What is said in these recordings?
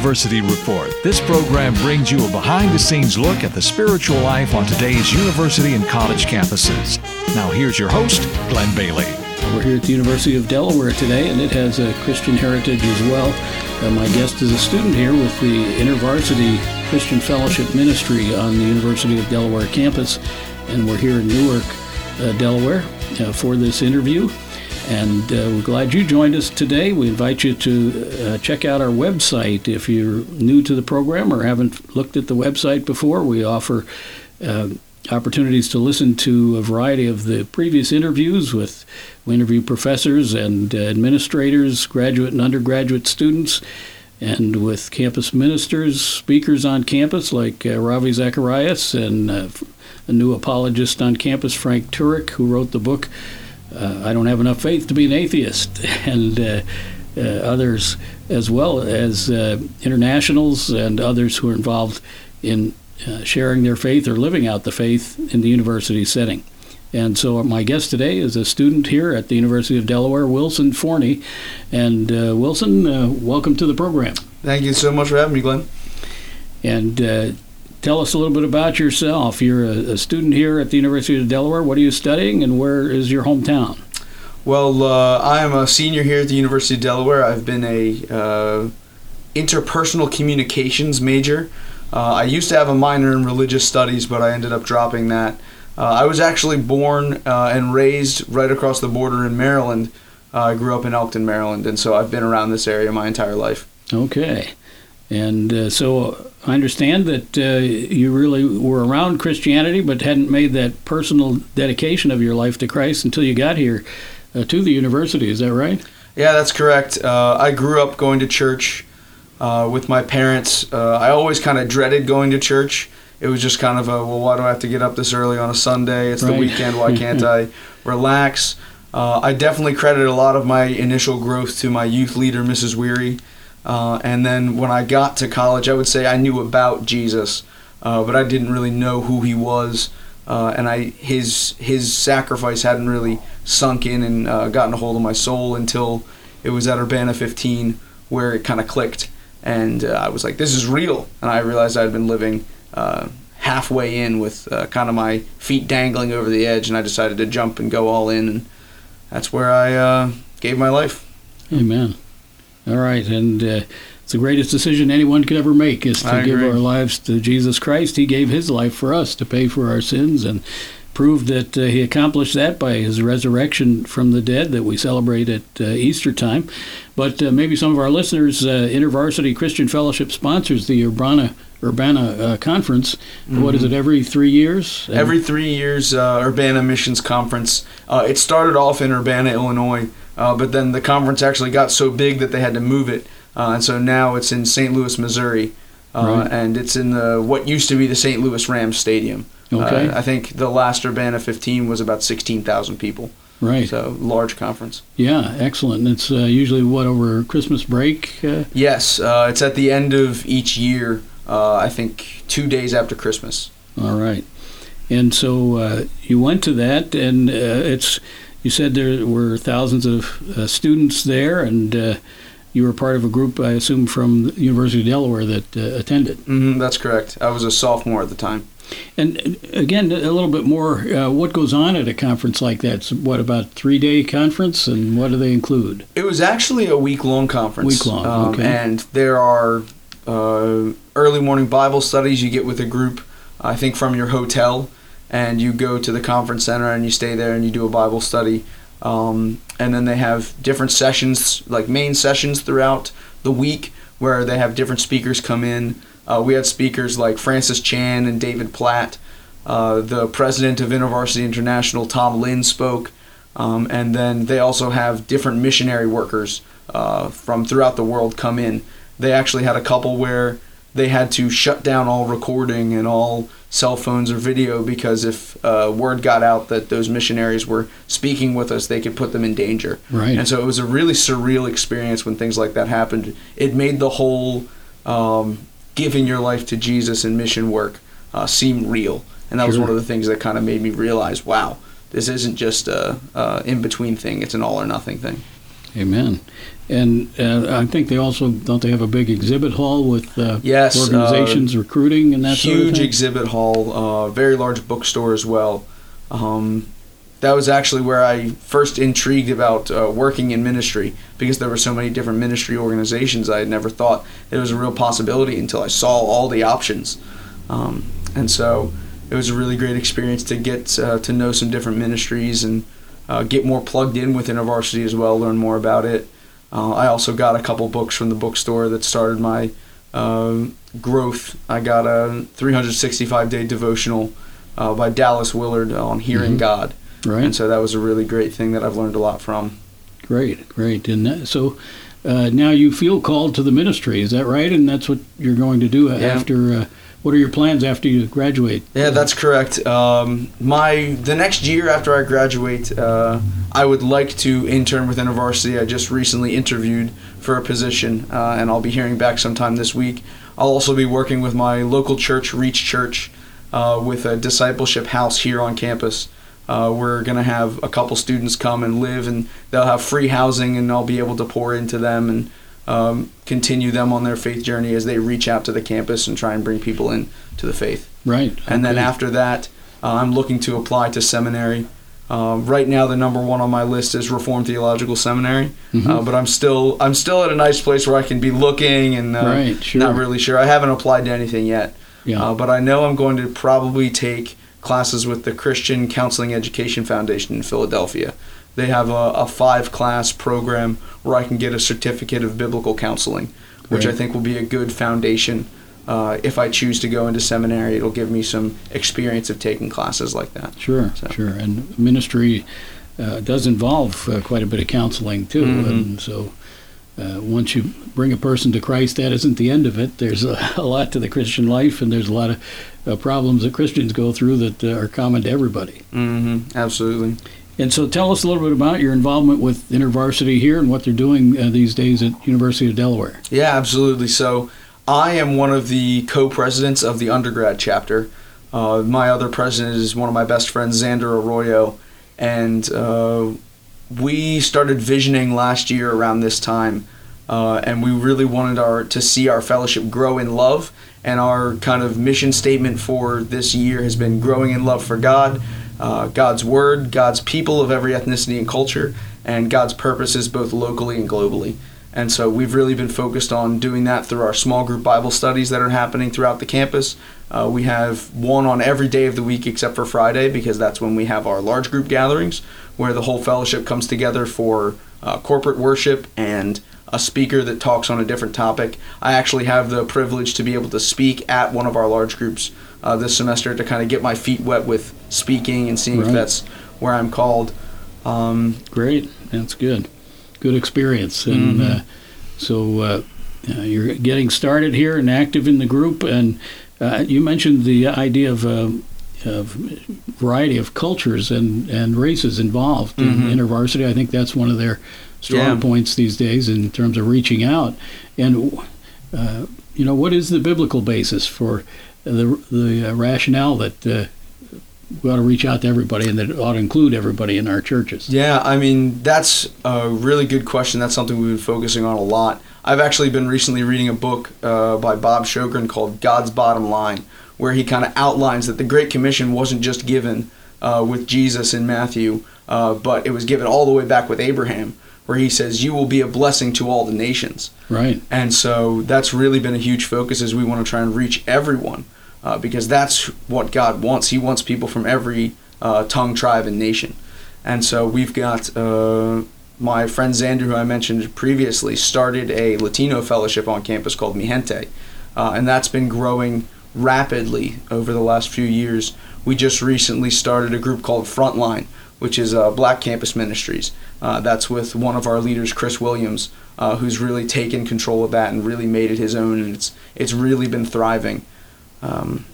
University Report. This program brings you a behind the scenes look at the spiritual life on today's university and college campuses. Now, here's your host, Glenn Bailey. We're here at the University of Delaware today, and it has a Christian heritage as well. Uh, my guest is a student here with the InterVarsity Christian Fellowship Ministry on the University of Delaware campus, and we're here in Newark, uh, Delaware, uh, for this interview. And uh, we're glad you joined us today. We invite you to uh, check out our website if you're new to the program or haven't looked at the website before. We offer uh, opportunities to listen to a variety of the previous interviews with we interview professors and uh, administrators, graduate and undergraduate students, and with campus ministers, speakers on campus like uh, Ravi Zacharias and uh, a new apologist on campus, Frank Turek, who wrote the book uh, I don't have enough faith to be an atheist, and uh, uh, others as well as uh, internationals and others who are involved in uh, sharing their faith or living out the faith in the university setting. And so my guest today is a student here at the University of Delaware, Wilson Forney. And uh, Wilson, welcome to the program. Thank you so much for having me, Glenn. And tell us a little bit about yourself. You're a, a, student here at the University of Delaware. What are you studying, and where is your hometown? Well, uh, I am a senior here at the University of Delaware. I've been a uh, interpersonal communications major. Uh, I used to have a minor in religious studies, but I ended up dropping that. Uh, I was actually born uh, and raised right across the border in Maryland. Uh, I grew up in Elkton, Maryland, and so I've been around this area my entire life. Okay. And so I understand that uh, you really were around Christianity, but hadn't made that personal dedication of your life to Christ until you got here uh, to the university. Is that right? Yeah, that's correct. Uh, I grew up going to church uh, with my parents. Uh, I always kind of dreaded going to church. It was just kind of a, well, why do I have to get up this early on a Sunday? It's right. the weekend. Why can't I relax? Uh, I definitely credit a lot of my initial growth to my youth leader, Mrs. Weary. Uh, and then when I got to college, I would say I knew about Jesus, uh, but I didn't really know who he was. Uh, and I his his sacrifice hadn't really sunk in and uh, gotten a hold of my soul until it was at Urbana 15 where it kind of clicked, and uh, I was like, "This is real." And I realized I'd been living uh, halfway in with kind of my feet dangling over the edge, and I decided to jump and go all in, and that's where I gave my life. Amen. All right, and uh, it's the greatest decision anyone could ever make is to give our lives to Jesus Christ. He gave His life for us to pay for our sins and proved that uh, He accomplished that by His resurrection from the dead that we celebrate at uh, Easter time. But uh, maybe some of our listeners, uh, InterVarsity Christian Fellowship sponsors the Urbana Urbana uh, conference. Mm-hmm. What is it? Every three years? Every three years, uh, Urbana Missions Conference. Uh, it started off in Urbana, Illinois, uh, but then the conference actually got so big that they had to move it, uh, and so now it's in St. Louis, Missouri, uh, right. and it's in the what used to be the St. Louis Rams Stadium. Okay. I think the last Urbana 15 was about 16,000 people. Right. So large conference. Yeah, excellent. And it's usually what over Christmas break. Yes, it's at the end of each year uh, I think two days after Christmas. All right. And so uh, you went to that, and uh, it's you said there were thousands of uh, students there, and uh, you were part of a group, I assume, from the University of Delaware that uh, attended. Mm-hmm, that's correct. I was a sophomore at the time. And again, a little bit more. Uh, what goes on at a conference like that? What about three day conference, and what do they include? It was actually a week long conference. Week long, um, okay. And there are uh, early morning Bible studies you get with a group, I think from your hotel, and you go to the conference center and you stay there and you do a Bible study. Um, and then they have different sessions, like main sessions throughout the week, where they have different speakers come in. Uh, we had speakers like Francis Chan and David Platt. Uh, the president of InterVarsity International, Tom Lin, spoke. Um, and then they also have different missionary workers uh, from throughout the world come in they actually had a couple where they had to shut down all recording and all cell phones or video because if uh, word got out that those missionaries were speaking with us, they could put them in danger. Right. And so it was a really surreal experience when things like that happened. It made the whole um, giving your life to Jesus and mission work uh, seem real. And that sure. was one of the things that kind of made me realize, wow, this isn't just a, a in between thing; it's an all or nothing thing. Amen. And uh, I think they also don't they have a big exhibit hall with uh, yes, uh, organizations recruiting and that huge sort of thing? exhibit hall, uh, very large bookstore as well. Um, that was actually where I first intrigued about uh, working in ministry because there were so many different ministry organizations. I had never thought it was a real possibility until I saw all the options, um, and so it was a really great experience to get uh, to know some different ministries and uh, get more plugged in with InterVarsity as well, learn more about it. Uh, I also got a couple books from the bookstore that started my um, growth. I got a 365 day devotional uh, by Dallas Willard on hearing mm-hmm. God Right. And so that was a really great thing that I've learned a lot from. Great, great. And that, so uh, now you feel called to the ministry, is that right? And that's what you're going to do yeah. after. Uh, what are your plans after you graduate? Yeah, that's correct. Um, my the next year after I graduate, uh, I would like to intern with InterVarsity. I just recently interviewed for a position, uh, and I'll be hearing back sometime this week. I'll also be working with my local church, Reach Church, uh, with a discipleship house here on campus. Uh, we're going to have a couple students come and live, and they'll have free housing, and I'll be able to pour into them and um, continue them on their faith journey as they reach out to the campus and try and bring people in to the faith. Right. And then after that, uh, I'm looking to apply to seminary. Um, right now, the number one on my list is Reformed Theological Seminary, mm-hmm. uh, but I'm still I'm still at a nice place where I can be looking and uh, right, sure. not really sure. I haven't applied to anything yet, yeah. Uh, but I know I'm going to probably take classes with the Christian Counseling Education Foundation in Philadelphia. They have a, a five class program where I can get a certificate of biblical counseling, which I think will be a good foundation. Uh, if I choose to go into seminary, it'll give me some experience of taking classes like that. Sure, so. sure. And ministry uh, does involve uh, quite a bit of counseling too, mm-hmm. and so uh, once you bring a person to Christ, that isn't the end of it. There's a, a lot to the Christian life, and there's a lot of uh, problems that Christians go through that uh, are common to everybody. Mm-hmm. Absolutely. And so, tell us a little bit about your involvement with InterVarsity here and what they're doing uh, these days at University of Delaware. Yeah, absolutely. So, I am one of the co-presidents of the undergrad chapter. Uh, my other president is one of my best friends, Xander Arroyo, and uh, we started visioning last year around this time, uh, and we really wanted our to see our fellowship grow in love. And our kind of mission statement for this year has been growing in love for God, uh, God's Word, God's people of every ethnicity and culture, and God's purposes both locally and globally. And so we've really been focused on doing that through our small group Bible studies that are happening throughout the campus. Uh, we have one on every day of the week except for Friday because that's when we have our large group gatherings where the whole fellowship comes together for uh, corporate worship and a speaker that talks on a different topic. I actually have the privilege to be able to speak at one of our large groups uh, this semester to kind of get my feet wet with speaking and seeing right. if that's where I'm called. Um, Great, that's good. Good experience. And mm-hmm. uh, so uh, you're getting started here and active in the group. And uh, you mentioned the idea of a, uh, variety of cultures and, and races involved mm-hmm. in InterVarsity. I think that's one of their strong yeah. points these days in terms of reaching out. And uh, you know, what is the biblical basis for the the uh, rationale that uh, we ought to reach out to everybody and that it ought to include everybody in our churches? Yeah, I mean that's a really good question. That's something we've been focusing on a lot. I've actually been recently reading a book uh, by Bob Sjogren called God's Bottom Line, where he kind of outlines that the Great Commission wasn't just given uh, with Jesus in Matthew, uh, but it was given all the way back with Abraham, where he says, "You will be a blessing to all the nations." Right. And so that's really been a huge focus as we want to try and reach everyone, uh, because that's what God wants. He wants people from every uh, tongue, tribe, and nation. And so we've got uh, my friend Xander, who I mentioned previously, started a Latino fellowship on campus called Mi Gente, uh, and that's been growing rapidly over the last few years. We just recently started a group called Frontline, which is uh, Black Campus Ministries. Uh, that's with one of our leaders, Chris Williams, uh, who's really taken control of that and really made it his own, and it's it's really been thriving. Um,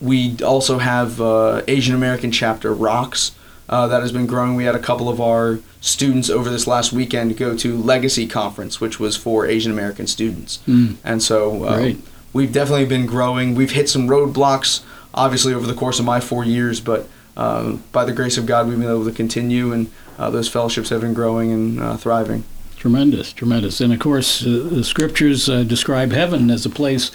we also have uh, Asian American chapter Rocks, uh, that has been growing. We had a couple of our students over this last weekend go to Legacy Conference, which was for Asian American students. Mm. And so uh, we've definitely been growing. We've hit some roadblocks, obviously, over the course of my four years, but uh, by the grace of God, we've been able to continue. And uh, those fellowships have been growing and uh, thriving. Tremendous, tremendous. And of course, uh, the scriptures uh, describe heaven as a place,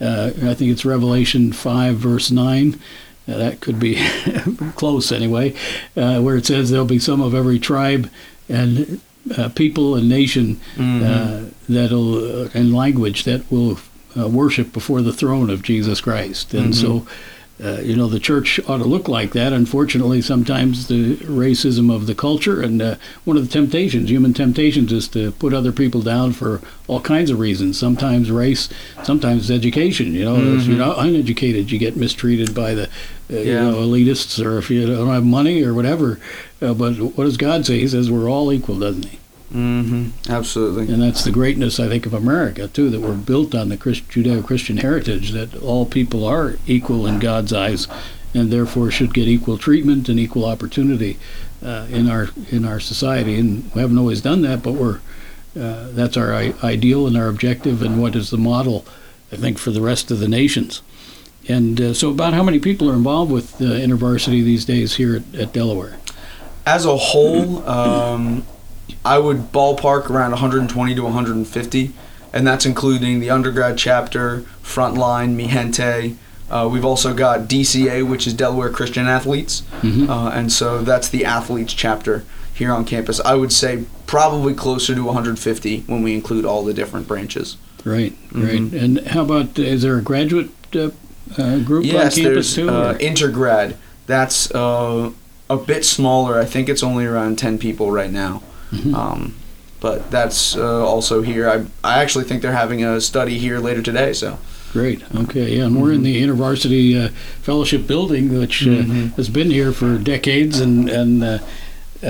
uh, I think it's Revelation 5, verse 9. Uh, that could be close anyway, uh, where it says there'll be some of every tribe and uh, people and nation Mm-hmm. that'll and language that will worship before the throne of Jesus Christ. And Mm-hmm. so uh, you know, the church ought to look like that. Unfortunately, sometimes the racism of the culture and uh, one of the temptations, human temptations, is to put other people down for all kinds of reasons. Sometimes race, sometimes education. You know, if you're not uneducated, you get mistreated by the, uh, you know, elitists, or if you don't have money or whatever. Uh, but what does God say? He says we're all equal, doesn't he? Hmm Absolutely. And that's the greatness, I think, of America, too, that we're built on the Christ- Judeo Christian heritage, that all people are equal in God's eyes and therefore should get equal treatment and equal opportunity uh, in our in our society. And we haven't always done that, but we're uh, that's our I- ideal and our objective, and what is the model, I think, for the rest of the nations. And uh, so, about how many people are involved with uh, InterVarsity these days here at, at Delaware? As a whole, um, I would ballpark around 120 to 150, and that's including the undergrad chapter, Frontline, Mi Gente. Uh, we've also got DCA, which is Delaware Christian Athletes, Mhm. uh, and so that's the athletes chapter here on campus. I would say probably closer to 150 when we include all the different branches. Right, right. Mhm. And how about is there a graduate uh, uh, group Yes, on campus too? uh, or- intergrad. That's uh, a bit smaller. I think it's only around 10 people right now. Mhm. Um, but that's uh, also here. I, I actually think they're having a study here later today. So Great. Okay. Yeah, and we're in the InterVarsity uh, Fellowship Building, which uh, Mhm. has been here for decades, and and uh,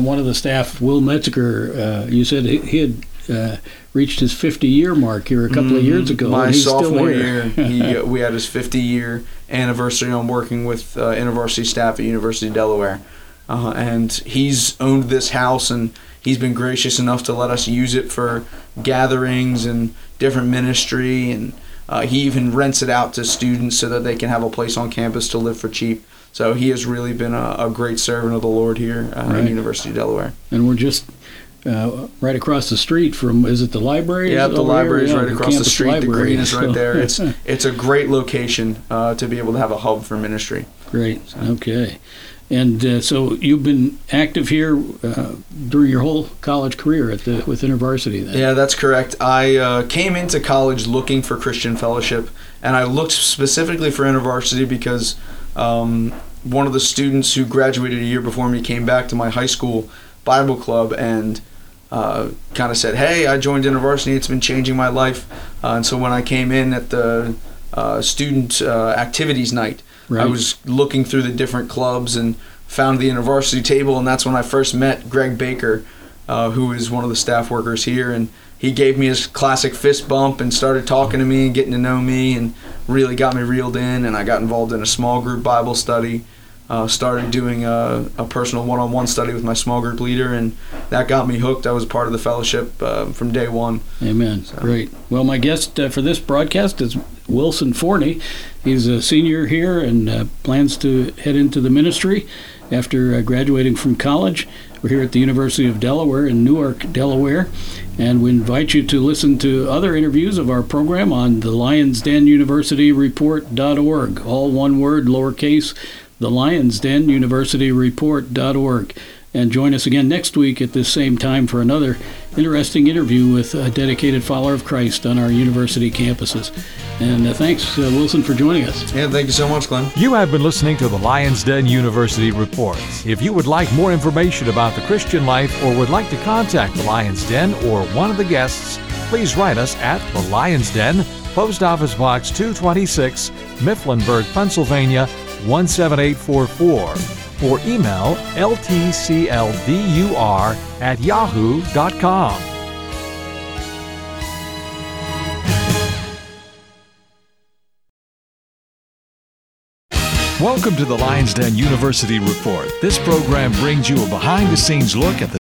one of the staff, Will Metzger, uh, you said he, he had. Uh, reached his 50 year mark here a couple of years ago. Mm-hmm. my and he's still sophomore here. year, he, we had his 50 year anniversary on working with uh, university staff at University of Delaware, uh, and he's owned this house and he's been gracious enough to let us use it for gatherings and different ministry and. Uh, he even rents it out to students so that they can have a place on campus to live for cheap. So he has really been a, a great servant of the Lord here uh, Right. at University of Delaware. and we're just uh, right across the street from, is it the library? Yeah, the library is Yeah, right across the campus street. The green is right there. It's it's a great location uh, to be able to have a hub for ministry. Great. Okay. And uh, so you've been active here uh, during your whole college career at the with InterVarsity then. Yeah, that's correct. I uh, came into college looking for Christian fellowship, and I looked specifically for InterVarsity because um, one of the students who graduated a year before me came back to my high school Bible club and uh, kind of said, "Hey, I joined InterVarsity. It's been changing my life." Uh, and so when I came in at the uh, student activities night, I was looking through the different clubs and found the InterVarsity table, and that's when I first met Greg Baker, uh, who is one of the staff workers here, and he gave me his classic fist bump and started talking to me and getting to know me, and really got me reeled in. And I got involved in a small group Bible study. Uh, started doing a, a personal one-on-one study with my small group leader, and that got me hooked. I was part of the fellowship uh, from day one. Amen. Great. Well, my guest uh, for this broadcast is Wilson Forney. He's a senior here and uh, plans to head into the ministry after uh, graduating from college. We're here at the University of Delaware in Newark, Delaware, and we invite you to listen to other interviews of our program on the Lions Den University Report.org. All one word, lowercase, the Lions Den University Report.org. And join us again next week at this same time for another interesting interview with a dedicated follower of Christ on our university campuses. And uh, thanks, uh, Wilson, for joining us. Yeah, thank you so much, Glenn. You have been listening to the Lions Den University Report. If you would like more information about the Christian life or would like to contact the Lions Den or one of the guests, please write us at the Lions Den, Post Office Box 226, Mifflinburg, Pennsylvania 17844, or email ltcldur at yahoo.com. Welcome to the Lions Den University Report. This program brings you a behind the scenes look at the